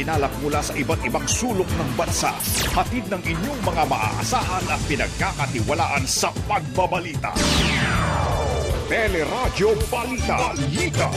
ginalak mula sa iba't ibang sulok ng bansa. Hatid ng inyong mga maaasahan at pinagkakatiwalaan sa pagbabalita. Teleradyo Balita. Balita.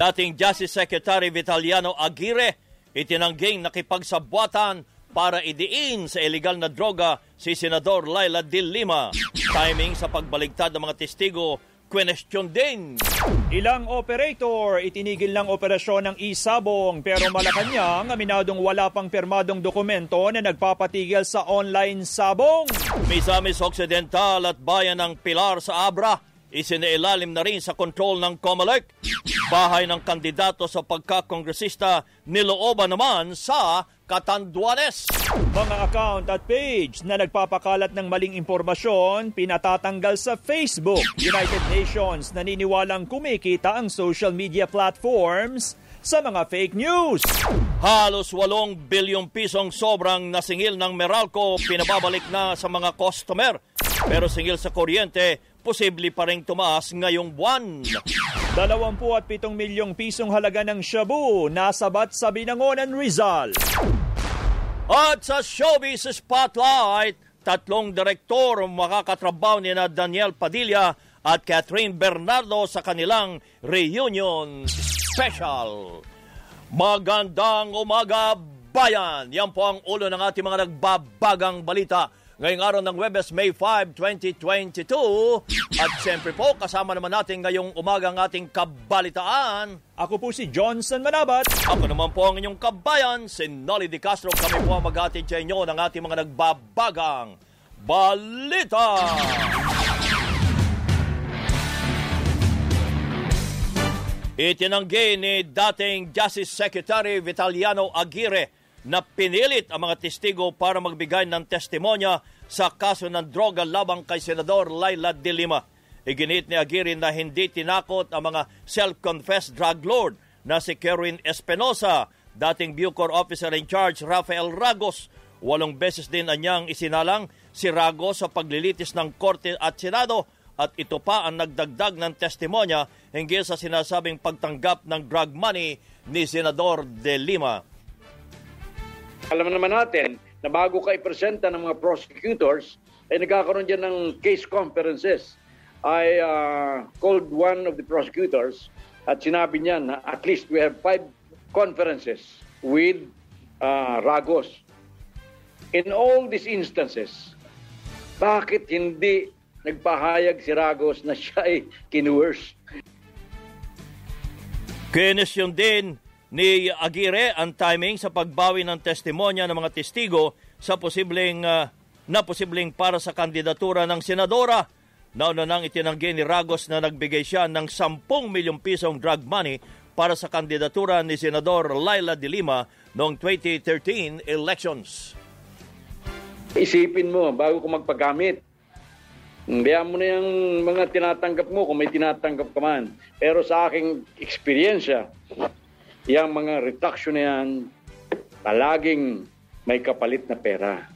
Dating Justice Secretary Vitaliano Aguirre itinangging nakipagsabwatan para idiin sa illegal na droga si Senador Laila De Lima. Timing sa pagbaligtad ng mga testigo, question din. Ilang operator itinigil ng operasyon ng isabong pero Malacanang aminadong wala pang pirmadong dokumento na nagpapatigil sa online sabong. Misamis Occidental at bayan ng Pilar sa Abra isinailalim na rin sa kontrol ng COMELEC. Bahay ng kandidato sa pagkakongresista nilooban naman sa Katanduanes. Mga account at page na nagpapakalat ng maling impormasyon pinatatanggal sa Facebook. United Nations naniniwalang kumikita ang social media platforms sa mga fake news. Halos 8 bilyong pisong sobrang nasingil ng Meralco pinababalik na sa mga customer. Pero singil sa kuryente, posible pa rin tumaas ngayong buwan. 27 milyong pisong halaga ng shabu nasabat sa Binangonan Rizal. At sa Showbiz Spotlight, tatlong direktor makakatrabaho ni na Daniel Padilla at Catherine Bernardo sa kanilang reunion special. Magandang umaga, bayan! Yan po ang ulo ng ating mga nagbabagang balita ngayong araw ng Webes, May 5, 2022. At siyempre po, kasama naman natin ngayong umaga ang ating kabalitaan. Ako po si Johnson Manabat. Ako naman po ang inyong kabayan, si Nolly Di Castro. Kami po ang mag-atid sa inyo ng ating mga nagbabagang balita. Itinanggi ni dating Justice Secretary Vitaliano Aguirre na pinilit ang mga testigo para magbigay ng testimonya sa kaso ng droga labang kay Senador Laila de Lima. Iginit ni Aguirre na hindi tinakot ang mga self-confessed drug lord na si Kerwin Espinosa, dating Bucor officer in charge Rafael Ragos. Walong beses din anyang isinalang si Ragos sa paglilitis ng Korte at Senado at ito pa ang nagdagdag ng testimonya hinggil sa sinasabing pagtanggap ng drug money ni Senador De Lima. Alam naman natin na bago ka ipresenta ng mga prosecutors, ay nagkakaroon dyan ng case conferences. I uh, called one of the prosecutors at sinabi niya na at least we have five conferences with uh, Ragos. In all these instances, bakit hindi nagpahayag si Ragos na siya ay kinuwers. Kinesyon din ni Aguirre ang timing sa pagbawi ng testimonya ng mga testigo sa posibleng uh, na posibleng para sa kandidatura ng senadora. Nauna nang itinanggi ni Ragos na nagbigay siya ng 10 milyong pisong drug money para sa kandidatura ni Senador Laila de Lima noong 2013 elections. Isipin mo bago ko magpagamit Biyan mo na yung mga tinatanggap mo kung may tinatanggap ka man. Pero sa aking eksperyensya, yung mga reduction na yan, palaging may kapalit na pera.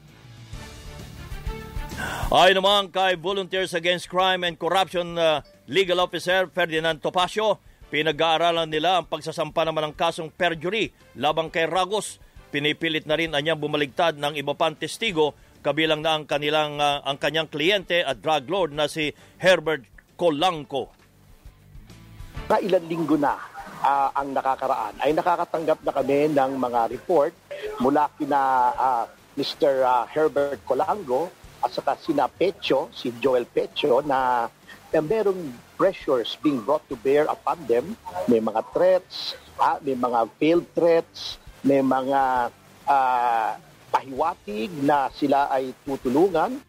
Ay naman kay Volunteers Against Crime and Corruption uh, Legal Officer Ferdinand Topacio, pinag-aaralan nila ang pagsasampa naman ng kasong perjury labang kay Ragos. Pinipilit na rin anyang bumaligtad ng iba pang testigo kabilang na ang kanilang uh, ang kanyang kliyente at drug lord na si Herbert Colanco. Na ilang linggo na uh, ang nakakaraan ay nakakatanggap na kami ng mga report mula kina uh, Mr. Uh, Herbert Colango at saka sina Pecho, si Joel Pecho na eh, merong pressures being brought to bear upon them. May mga threats, ah, may mga failed threats, may mga uh, pahiwatig na sila ay tutulungan.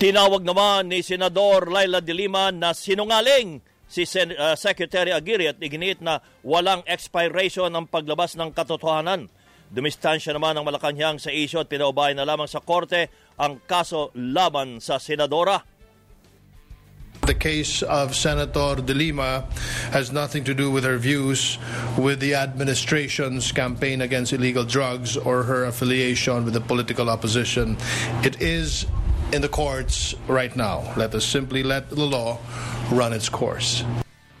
Tinawag naman ni Senador Laila de Lima na sinungaling si Sen- uh, Secretary Aguirre at iginit na walang expiration ang paglabas ng katotohanan. Dumistansya naman ng Malacanang sa isyo at pinaubay na lamang sa korte ang kaso laban sa senadora. The case of Senator De Lima has nothing to do with her views with the administration's campaign against illegal drugs or her affiliation with the political opposition. It is in the courts right now. Let us simply let the law run its course.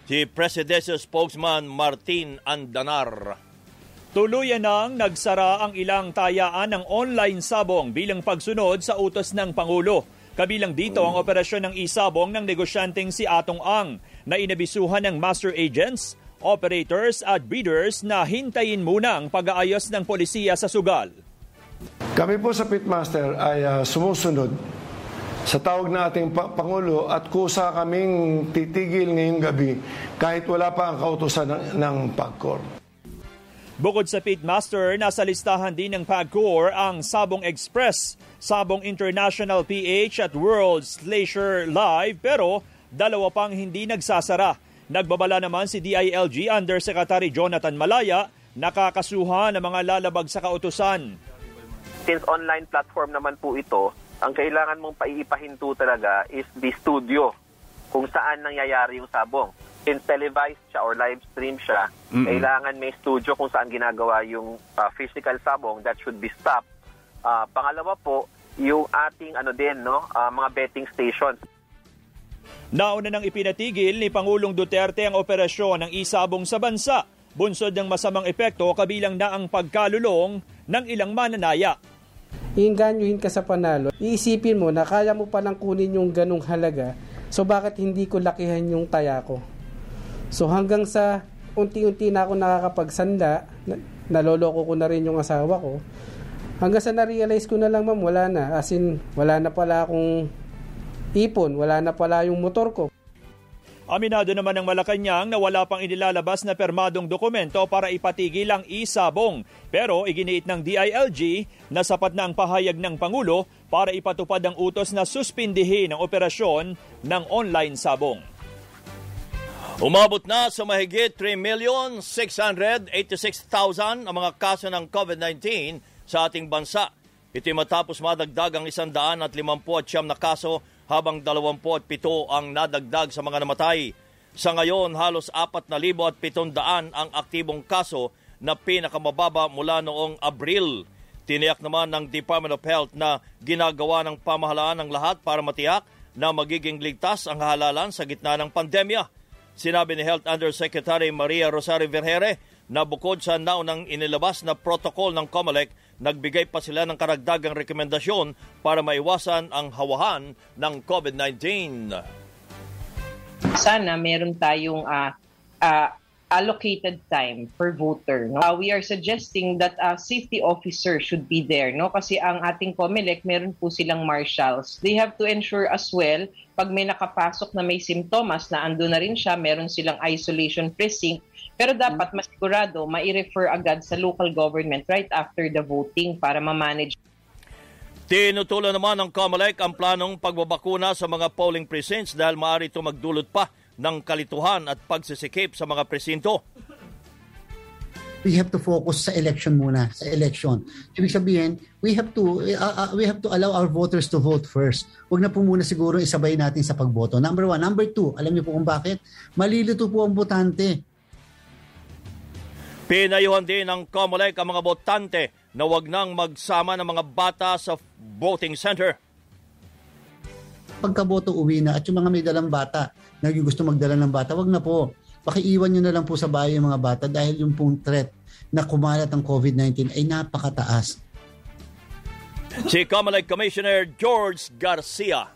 Si Presidential Spokesman Martin Andanar. Tuluyan nang nagsara ang ilang tayaan ng online sabong bilang pagsunod sa utos ng Pangulo. Kabilang dito ang operasyon ng isabong ng negosyanteng si Atong Ang na inabisuhan ng master agents, operators at breeders na hintayin muna ang pag-aayos ng polisiya sa sugal. Kami po sa Pitmaster ay uh, sumusunod sa tawag ng ating Pangulo at kusa kaming titigil ngayong gabi kahit wala pa ang kautosan ng, ng PAGCOR. Bukod sa Pitmaster, nasa listahan din ng PAGCOR ang Sabong Express, Sabong International PH at World's Leisure Live pero dalawa pang hindi nagsasara. Nagbabala naman si DILG Undersecretary Jonathan Malaya nakakasuha ng mga lalabag sa kautusan. Since online platform naman po ito, ang kailangan mong paiipahinto talaga is the studio kung saan nangyayari yung sabong in televised siya or live stream siya, mm-hmm. kailangan may studio kung saan ginagawa yung uh, physical sabong that should be stopped. Uh, pangalawa po, yung ating ano din no, uh, mga betting stations. Nauna nang ipinatigil ni Pangulong Duterte ang operasyon ng isabong sa bansa. Bunsod ng masamang epekto kabilang na ang pagkalulong ng ilang mananaya. Iinganyuhin ka sa panalo, iisipin mo na kaya mo palang kunin yung ganong halaga, so bakit hindi ko lakihan yung taya ko? So hanggang sa unti-unti na ako nakakapagsanda, naloloko ko na rin yung asawa ko. Hanggang sa na-realize ko na lang ma'am, wala na. As in, wala na pala akong ipon, wala na pala yung motor ko. Aminado naman ng Malacanang na wala pang inilalabas na permadong dokumento para ipatigil ang isabong. Pero iginiit ng DILG na sapat na ang pahayag ng Pangulo para ipatupad ang utos na suspindihin ang operasyon ng online sabong. Umabot na sa mahigit 3,686,000 ang mga kaso ng COVID-19 sa ating bansa. Ito matapos madagdag ang 150 na kaso habang 27 ang nadagdag sa mga namatay. Sa ngayon, halos 4,700 ang aktibong kaso na pinakamababa mula noong Abril. Tiniyak naman ng Department of Health na ginagawa ng pamahalaan ng lahat para matiyak na magiging ligtas ang halalan sa gitna ng pandemya. Sinabi ni Health Undersecretary Maria Rosario Vergere na bukod sa naunang inilabas na protocol ng COMELEC, nagbigay pa sila ng karagdagang rekomendasyon para maiwasan ang hawahan ng COVID-19. Sana meron tayong uh, uh, allocated time per voter. No? Uh, we are suggesting that a safety officer should be there. No? Kasi ang ating COMELEC, meron po silang marshals. They have to ensure as well pag may nakapasok na may simptomas na ando na rin siya, meron silang isolation precinct, pero dapat masigurado, mai-refer agad sa local government right after the voting para ma-manage. Tinutulan naman ng COMELEC ang planong pagbabakuna sa mga polling precincts dahil maaari ito magdulot pa ng kalituhan at pagsisikip sa mga presinto we have to focus sa election muna, sa election. Ibig sabihin, we have to uh, uh, we have to allow our voters to vote first. Huwag na po muna siguro isabay natin sa pagboto. Number one. Number two, alam niyo po kung bakit? Malilito po ang botante. Pinayuhan din ng COMELEC ang mga botante na wag nang magsama ng mga bata sa voting center. Pagkaboto uwi na at yung mga may dalang bata, na gusto magdala ng bata, wag na po pakiiwan nyo na lang po sa bahay yung mga bata dahil yung pong threat na kumalat ang COVID-19 ay napakataas. Si Comelec Commissioner George Garcia.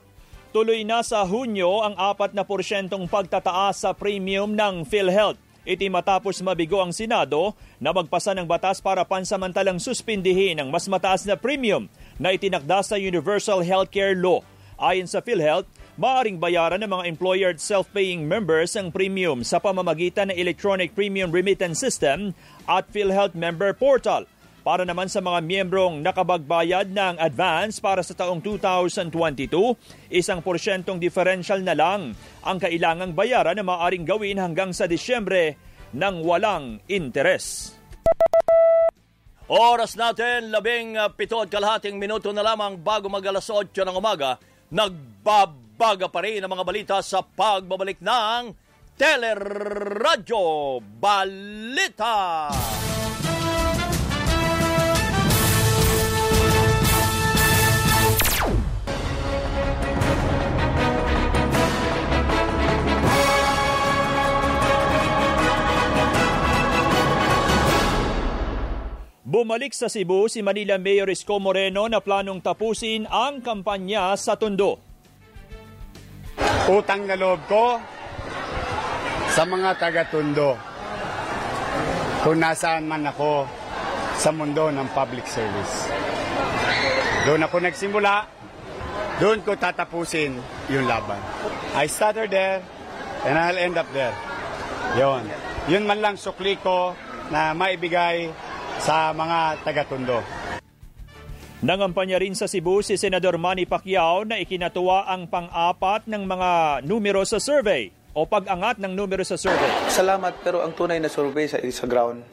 Tuloy na sa Hunyo ang 4 na porsyentong pagtataas sa premium ng PhilHealth. Iti matapos mabigo ang Senado na magpasa ng batas para pansamantalang suspindihin ang mas mataas na premium na itinakda sa Universal Healthcare Law. Ayon sa PhilHealth, Maaring bayaran ng mga employer self-paying members ang premium sa pamamagitan ng Electronic Premium Remittance System at PhilHealth Member Portal. Para naman sa mga miyembrong nakabagbayad ng advance para sa taong 2022, isang porsyentong differential na lang ang kailangang bayaran na maaring gawin hanggang sa Disyembre ng walang interes. Oras natin, labing pito at kalahating minuto na lamang bago mag alas 8 ng umaga, nagbab Baga pa rin ang mga balita sa pagbabalik ng Teleradyo Balita. Bumalik sa Cebu si Manila Mayor Isko Moreno na planong tapusin ang kampanya sa Tondo. Utang na loob ko sa mga taga-Tondo kung nasaan man ako sa mundo ng public service. Doon ako nagsimula, doon ko tatapusin yung laban. I started there and I'll end up there. Yon. Yun man lang sukli ko na maibigay sa mga taga-Tondo. Nangampanya rin sa Cebu si Senador Manny Pacquiao na ikinatuwa ang pang-apat ng mga numero sa survey o pag-angat ng numero sa survey. Salamat pero ang tunay na survey sa sa ground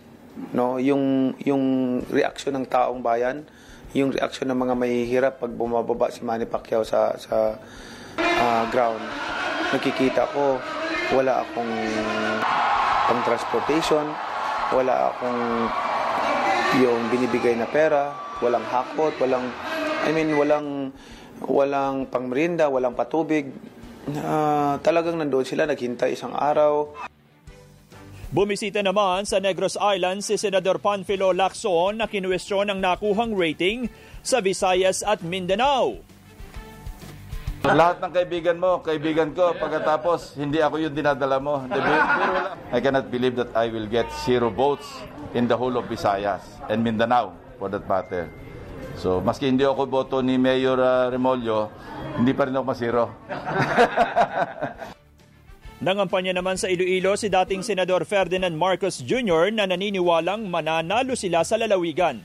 no yung yung reaksyon ng taong bayan yung reaksyon ng mga mahihirap pag bumababa si Manny Pacquiao sa sa uh, ground nakikita ko wala akong pang transportation wala akong yung binibigay na pera walang hakot walang I mean walang walang pangmerinda walang patubig uh, talagang nandoon sila naghintay isang araw Bumisita naman sa Negros Island si Senador Panfilo Lacson na kinwestiyon ang nakuhang rating sa Visayas at Mindanao. Lahat ng kaibigan mo, kaibigan ko, pagkatapos hindi ako yung dinadala mo. I cannot believe that I will get zero votes in the whole of Visayas and Mindanao for that matter. So, maski hindi ako boto ni Mayor uh, Remolyo, hindi pa rin ako masiro. Nangampanya naman sa Iloilo si dating Senador Ferdinand Marcos Jr. na naniniwalang mananalo sila sa lalawigan.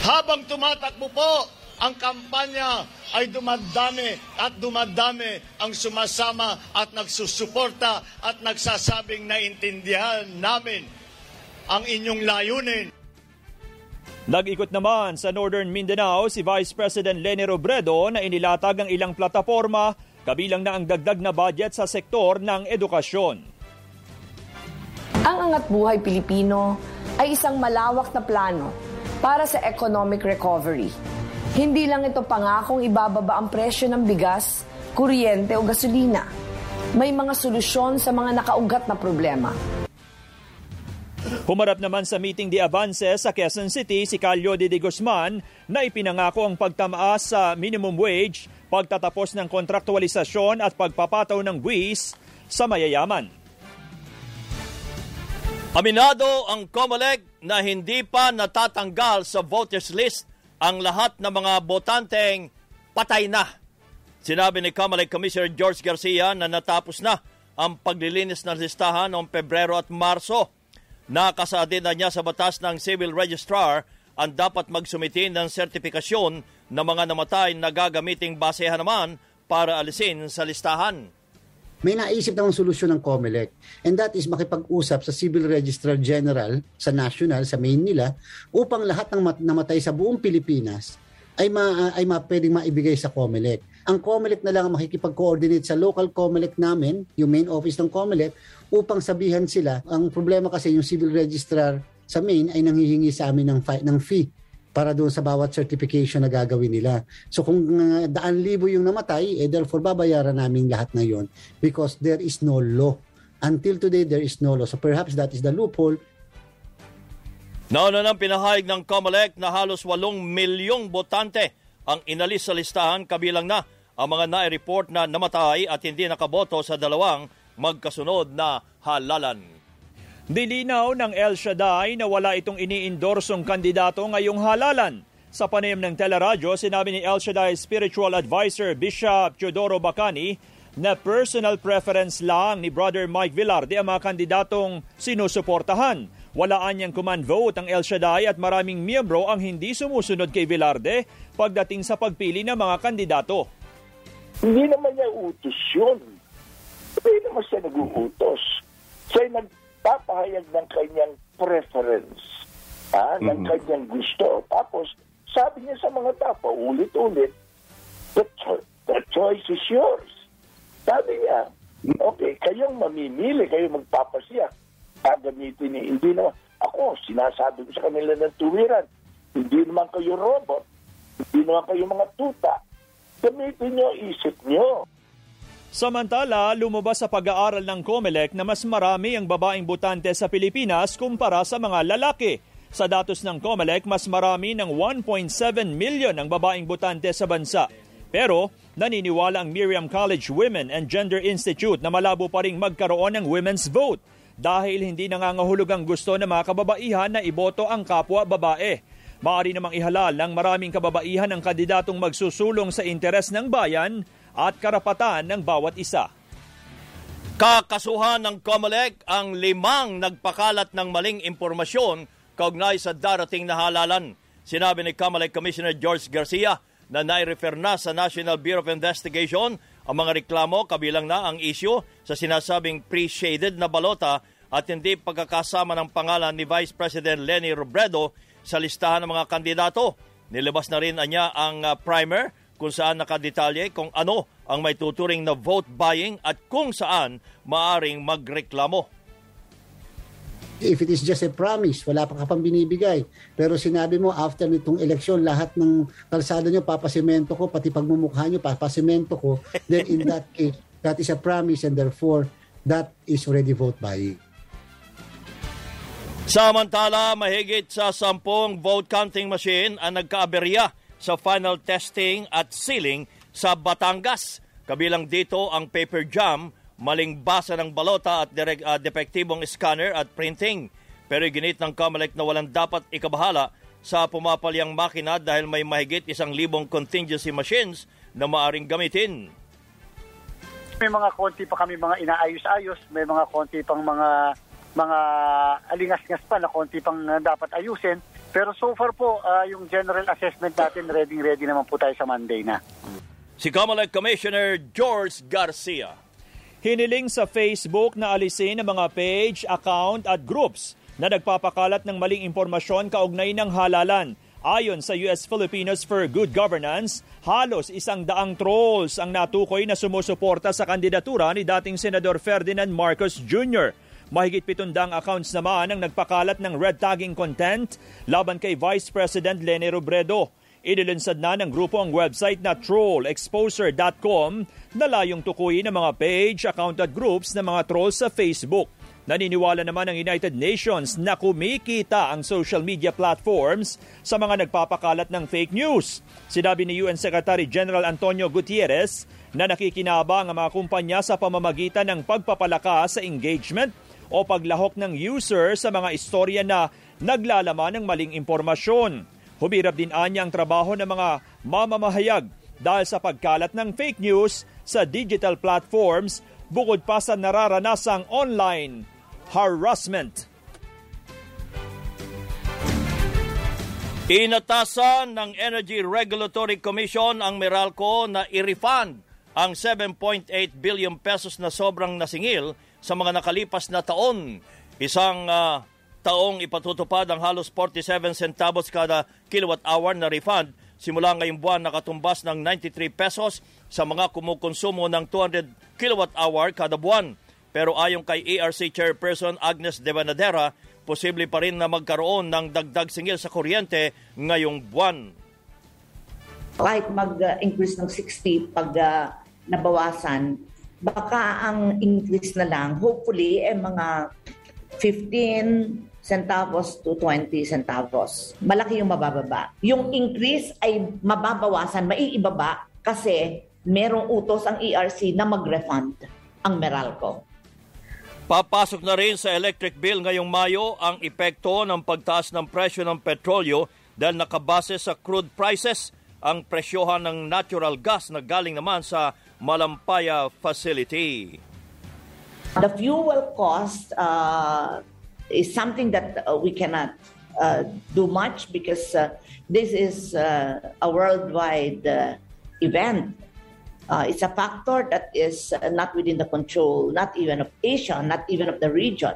Habang tumatakbo po ang kampanya ay dumadami at dumadami ang sumasama at nagsusuporta at nagsasabing naintindihan namin ang inyong layunin. Nag-ikot naman sa Northern Mindanao si Vice President Leni Robredo na inilatag ang ilang plataforma kabilang na ang dagdag na budget sa sektor ng edukasyon. Ang Angat Buhay Pilipino ay isang malawak na plano para sa economic recovery. Hindi lang ito pangakong ibababa ang presyo ng bigas, kuryente o gasolina. May mga solusyon sa mga nakaugat na problema. Humarap naman sa meeting di Avance sa Quezon City si Calio de Guzman na ipinangako ang pagtamaas sa minimum wage pagtatapos ng kontraktualisasyon at pagpapataw ng buwis sa mayayaman. Aminado ang COMELEC na hindi pa natatanggal sa voters list ang lahat ng mga botanteng patay na. Sinabi ni COMELEC Commissioner George Garcia na natapos na ang paglilinis ng listahan noong Pebrero at Marso. Nakasaadin na niya sa batas ng Civil Registrar ang dapat magsumiti ng sertifikasyon ng mga namatay na gagamiting basehan naman para alisin sa listahan. May naisip namang solusyon ng COMELEC and that is makipag-usap sa Civil Registrar General sa national, sa main nila, upang lahat ng mat- namatay sa buong Pilipinas ay ma ay ma pwedeng maibigay sa COMELEC. Ang COMELEC na lang ang makikipag-coordinate sa local COMELEC namin, yung main office ng COMELEC, upang sabihan sila. Ang problema kasi yung civil registrar sa main ay nanghihingi sa amin ng, fi- ng fee para doon sa bawat certification na gagawin nila. So kung uh, daan libo yung namatay, eh therefore babayaran namin lahat na yon because there is no law. Until today, there is no law. So perhaps that is the loophole. Nauna nang pinahayag ng COMELEC na halos 8 milyong botante ang inalis sa listahan kabilang na ang mga nai-report na namatay at hindi nakaboto sa dalawang magkasunod na halalan. Dilinaw ng El Shaddai na wala itong iniindorsong kandidato ngayong halalan. Sa panayam ng teleradyo, sinabi ni El Shaddai Spiritual Advisor Bishop Teodoro Bacani na personal preference lang ni Brother Mike Villarde ang mga kandidatong sinusuportahan. Walaan niyang command vote ang El Shaddai at maraming miyembro ang hindi sumusunod kay Villarde pagdating sa pagpili ng mga kandidato. Hindi naman niya utos yun. Hindi naman siya nag-uutos. Siya nag nagpapahayag ng kanyang preference, ha, ng mm-hmm. kanyang gusto. Tapos, sabi niya sa mga tao, ulit-ulit, the, cho- the choice is yours. Sabi niya, okay, kayong mamimili, kayong magpapasiya. Gagamitin niya. Hindi naman, ako, sinasabi ko sa kanila ng tuwiran, hindi naman kayo robot, hindi naman kayo mga tuta. Gamitin niyo isip niyo. Samantala, lumabas sa pag-aaral ng COMELEC na mas marami ang babaeng butante sa Pilipinas kumpara sa mga lalaki. Sa datos ng COMELEC, mas marami ng 1.7 million ang babaeng botante sa bansa. Pero naniniwala ang Miriam College Women and Gender Institute na malabo pa rin magkaroon ng women's vote dahil hindi nangangahulog ang gusto ng mga kababaihan na iboto ang kapwa babae. Maari namang ihalal ng maraming kababaihan ang kandidatong magsusulong sa interes ng bayan at karapatan ng bawat isa. Kakasuhan ng COMELEC ang limang nagpakalat ng maling impormasyon kaugnay sa darating na halalan. Sinabi ni COMELEC Commissioner George Garcia na nai-refer na sa National Bureau of Investigation ang mga reklamo kabilang na ang isyu sa sinasabing pre-shaded na balota at hindi pagkakasama ng pangalan ni Vice President Lenny Robredo sa listahan ng mga kandidato. Nilabas na rin niya ang uh, primer kung saan nakadetalye kung ano ang may tuturing na vote buying at kung saan maaring magreklamo. If it is just a promise, wala pa ka pang binibigay. Pero sinabi mo, after nitong eleksyon, lahat ng kalsada nyo, papasimento ko, pati pagmumukha nyo, papasimento ko, then in that case, that is a promise and therefore, that is already vote buying. Samantala, mahigit sa sampung vote counting machine ang nagkaaberya sa final testing at sealing sa Batangas. Kabilang dito ang paper jam, maling basa ng balota at direct, uh, depektibong scanner at printing. Pero ginit ng COMELEC na walang dapat ikabahala sa pumapalyang makina dahil may mahigit isang libong contingency machines na maaring gamitin. May mga konti pa kami mga inaayos-ayos, may mga konti pang mga mga alingas-ngas pa na konti pang dapat ayusin. Pero so far po, uh, yung general assessment natin, ready-ready naman po tayo sa Monday na. Si Comelec Commissioner George Garcia. Hiniling sa Facebook na alisin ang mga page, account at groups na nagpapakalat ng maling impormasyon kaugnay ng halalan. Ayon sa US Filipinos for Good Governance, halos isang daang trolls ang natukoy na sumusuporta sa kandidatura ni dating Senador Ferdinand Marcos Jr. Mahigit pitundang accounts naman ang nagpakalat ng red tagging content laban kay Vice President Lene Robredo. Inilunsad na ng grupo ang website na trollexposer.com na layong tukuyin ang mga page, account at groups ng mga trolls sa Facebook. Naniniwala naman ang United Nations na kumikita ang social media platforms sa mga nagpapakalat ng fake news. Sinabi ni UN Secretary General Antonio Gutierrez na nakikinabang ang mga kumpanya sa pamamagitan ng pagpapalakas sa engagement o paglahok ng user sa mga istorya na naglalaman ng maling impormasyon. Humirap din anya ang trabaho ng mga mamamahayag dahil sa pagkalat ng fake news sa digital platforms bukod pa sa nararanasang online harassment. Inatasan ng Energy Regulatory Commission ang Meralco na i-refund ang 7.8 billion pesos na sobrang nasingil sa mga nakalipas na taon. Isang uh, taong ipatutupad ang halos 47 centavos kada kilowatt hour na refund simula ngayong buwan nakatumbas ng 93 pesos sa mga kumukonsumo ng 200 kilowatt hour kada buwan. Pero ayon kay ERC Chairperson Agnes De Banadera, posible pa rin na magkaroon ng dagdag singil sa kuryente ngayong buwan. Kahit mag-increase ng 60 pag uh, nabawasan, baka ang increase na lang, hopefully, eh, mga 15 centavos to 20 centavos. Malaki yung mabababa. Yung increase ay mababawasan, maiibaba kasi merong utos ang ERC na mag-refund ang Meralco. Papasok na rin sa electric bill ngayong Mayo ang epekto ng pagtaas ng presyo ng petrolyo dahil nakabase sa crude prices ang presyohan ng natural gas na galing naman sa Malampaya facility. The fuel cost uh, is something that uh, we cannot uh, do much because uh, this is uh, a worldwide uh, event. it's a factor that is not within the control, not even of Asia, not even of the region.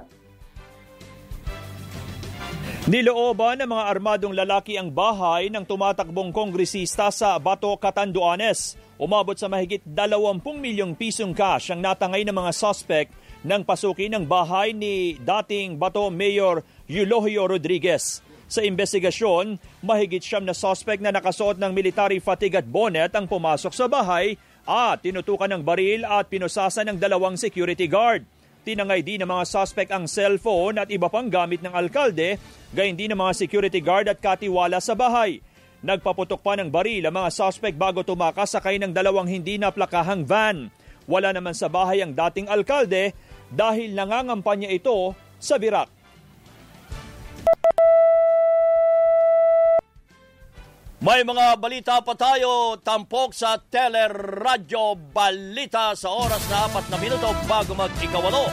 Nilooban ng mga armadong lalaki ang bahay ng tumatakbong kongresista sa Bato, Catanduanes. Umabot sa mahigit 20 milyong pisong cash ang natangay ng mga suspect ng pasukin ng bahay ni dating Bato Mayor Eulogio Rodriguez. Sa investigasyon, mahigit siyam na suspect na nakasuot ng military fatigue at bonnet ang pumasok sa bahay at tinutukan ng baril at pinusasan ng dalawang security guard. Tinangay din ng mga suspect ang cellphone at iba pang gamit ng alkalde, gayon din ng mga security guard at katiwala sa bahay. Nagpaputok pa ng baril ang mga suspect bago tumakas sakay ng dalawang hindi naplakahang van. Wala naman sa bahay ang dating alkalde dahil nangangampanya ito sa Birak. May mga balita pa tayo, tampok sa Teleradyo Balita sa oras na apat na minuto bago mag-ikawalo.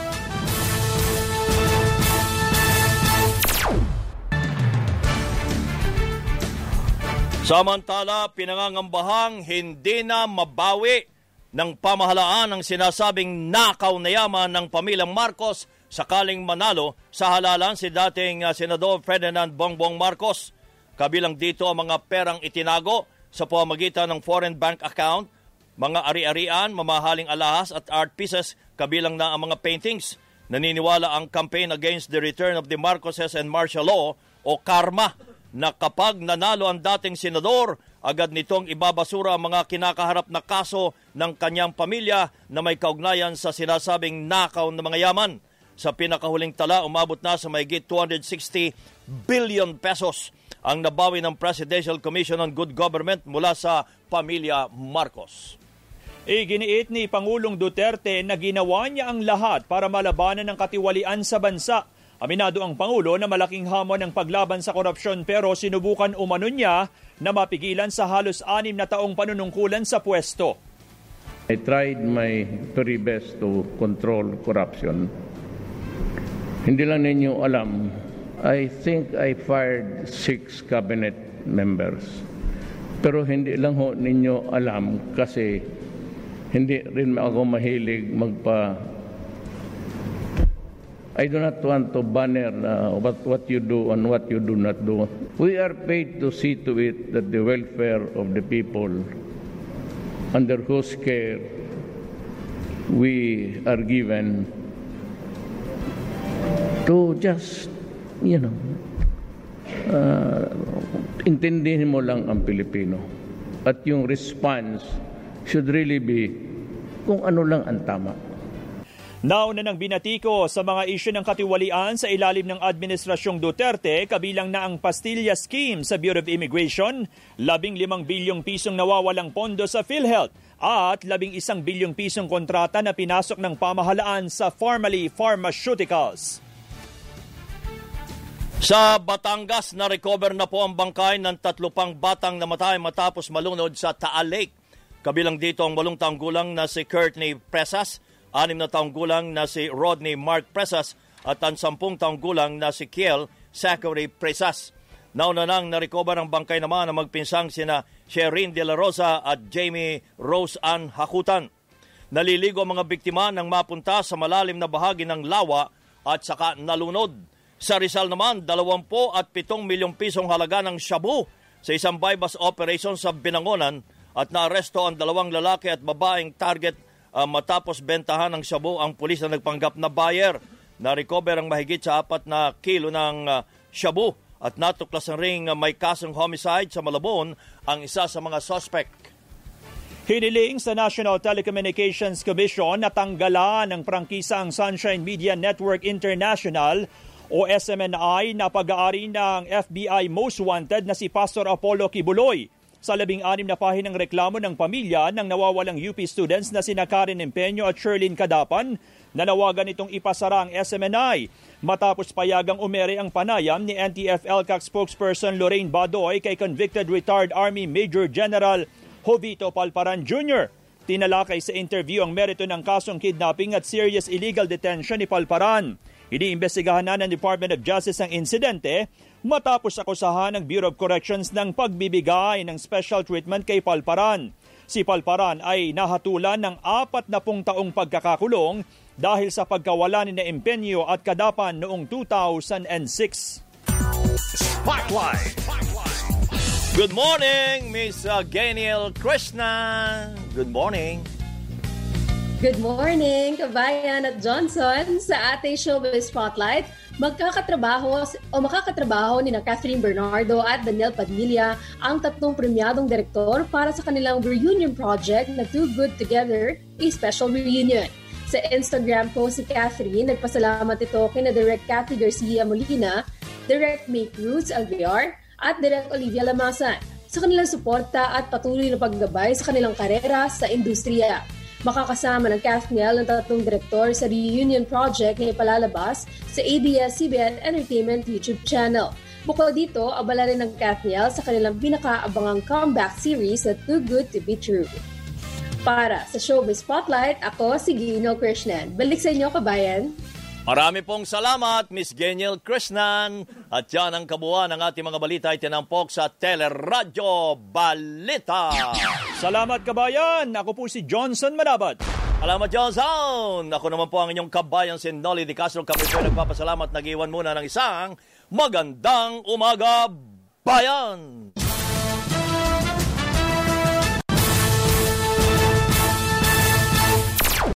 Samantala, pinangangambahang hindi na mabawi ng pamahalaan ang sinasabing nakaw na yaman ng pamilyang Marcos sakaling manalo sa halalan si dating uh, Senador Ferdinand Bongbong Marcos. Kabilang dito ang mga perang itinago sa pamamagitan ng foreign bank account, mga ari-arian, mamahaling alahas at art pieces kabilang na ang mga paintings. Naniniwala ang campaign against the return of the Marcoses and martial law o karma na kapag nanalo ang dating senador, agad nitong ibabasura ang mga kinakaharap na kaso ng kanyang pamilya na may kaugnayan sa sinasabing nakaw na mga yaman. Sa pinakahuling tala, umabot na sa mayigit 260 billion pesos ang nabawi ng Presidential Commission on Good Government mula sa pamilya Marcos. Iginiit ni Pangulong Duterte na ginawa niya ang lahat para malabanan ng katiwalian sa bansa Aminado ang Pangulo na malaking hamon ang paglaban sa korupsyon pero sinubukan umano niya na mapigilan sa halos anim na taong panunungkulan sa pwesto. I tried my very best to control corruption. Hindi lang ninyo alam, I think I fired six cabinet members. Pero hindi lang ho ninyo alam kasi hindi rin ako mahilig magpa I do not want to banner uh, what, what you do and what you do not do. We are paid to see to it that the welfare of the people under whose care we are given to just, you know, uh, intindihin mo lang ang Pilipino. At yung response should really be kung ano lang ang tama. Nauna nang binatiko sa mga isyu ng katiwalian sa ilalim ng Administrasyong Duterte, kabilang na ang Pastilla Scheme sa Bureau of Immigration, 15 bilyong pisong nawawalang pondo sa PhilHealth, at 11 bilyong pisong kontrata na pinasok ng pamahalaan sa Pharmaly Pharmaceuticals. Sa Batangas, na-recover na po ang bangkay ng tatlo pang batang namatay matapos malunod sa Taal Lake. Kabilang dito ang walong taong gulang na si Courtney Presas, anim na taong gulang na si Rodney Mark Presas at ang sampung taong gulang na si Kiel Zachary Presas. Nauna nang narecover ang bangkay naman na magpinsang sina Sherin De La Rosa at Jamie Rose Ann Hakutan. Naliligo ang mga biktima nang mapunta sa malalim na bahagi ng lawa at saka nalunod. Sa Rizal naman, 20 at 7 milyong pisong halaga ng shabu sa isang bypass operation sa Binangonan at naaresto ang dalawang lalaki at babaeng target uh, matapos bentahan ng shabu ang pulis na nagpanggap na buyer. Na-recover ang mahigit sa apat na kilo ng uh, shabu at natuklasan ring uh, may kasong homicide sa Malabon ang isa sa mga suspect. Hiniling sa National Telecommunications Commission na tanggalan ng prangkisa ang Sunshine Media Network International o SMNI na pag-aari ng FBI Most Wanted na si Pastor Apollo Kibuloy sa labing anim na pahinang reklamo ng pamilya ng nawawalang UP students na sina Karen Empeño at Sherlyn Kadapan, nanawagan itong ipasara ang SMNI matapos payagang umere ang panayam ni NTF-LCAC spokesperson Lorraine Badoy kay convicted retired Army Major General Jovito Palparan Jr. Tinalakay sa interview ang merito ng kasong kidnapping at serious illegal detention ni Palparan. Iniimbestigahan na ng Department of Justice ang insidente matapos akusahan ng Bureau of Corrections ng pagbibigay ng special treatment kay Palparan. Si Palparan ay nahatulan ng apat na pung taong pagkakakulong dahil sa pagkawala ni na Empeño at Kadapan noong 2006. Spotlight! Good morning, Miss uh, Ganiel Krishna. Good morning. Good morning, Kabayan at Johnson. Sa ating showbiz spotlight, magkakatrabaho o makakatrabaho ni na Catherine Bernardo at Daniel Padilla ang tatlong premyadong direktor para sa kanilang reunion project na Too Good Together, a special reunion. Sa Instagram post si Catherine, nagpasalamat ito kina Direct Cathy Garcia Molina, Direct May Cruz Alvear, at Direct Olivia Lamasan sa kanilang suporta at patuloy na paggabay sa kanilang karera sa industriya. Makakasama ng Kathniel ang tatlong direktor sa Reunion Project na ipalalabas sa ABS-CBN Entertainment YouTube channel. Bukod dito, abala rin ng Kathniel sa kanilang pinakaabangang comeback series na Too Good To Be True. Para sa Showbiz Spotlight, ako si Gino Krishnan. Balik sa inyo, kabayan! Marami pong salamat, Miss Geniel Krishnan. At yan ang kabuuan ng ating mga balita ay tinampok sa Teleradyo Balita. Salamat kabayan! Ako po si Johnson Manabat. Salamat, Johnson! Ako naman po ang inyong kabayan, si Nolly Di Castro. Kami po nagpapasalamat. Nag-iwan muna ng isang magandang umaga, bayan!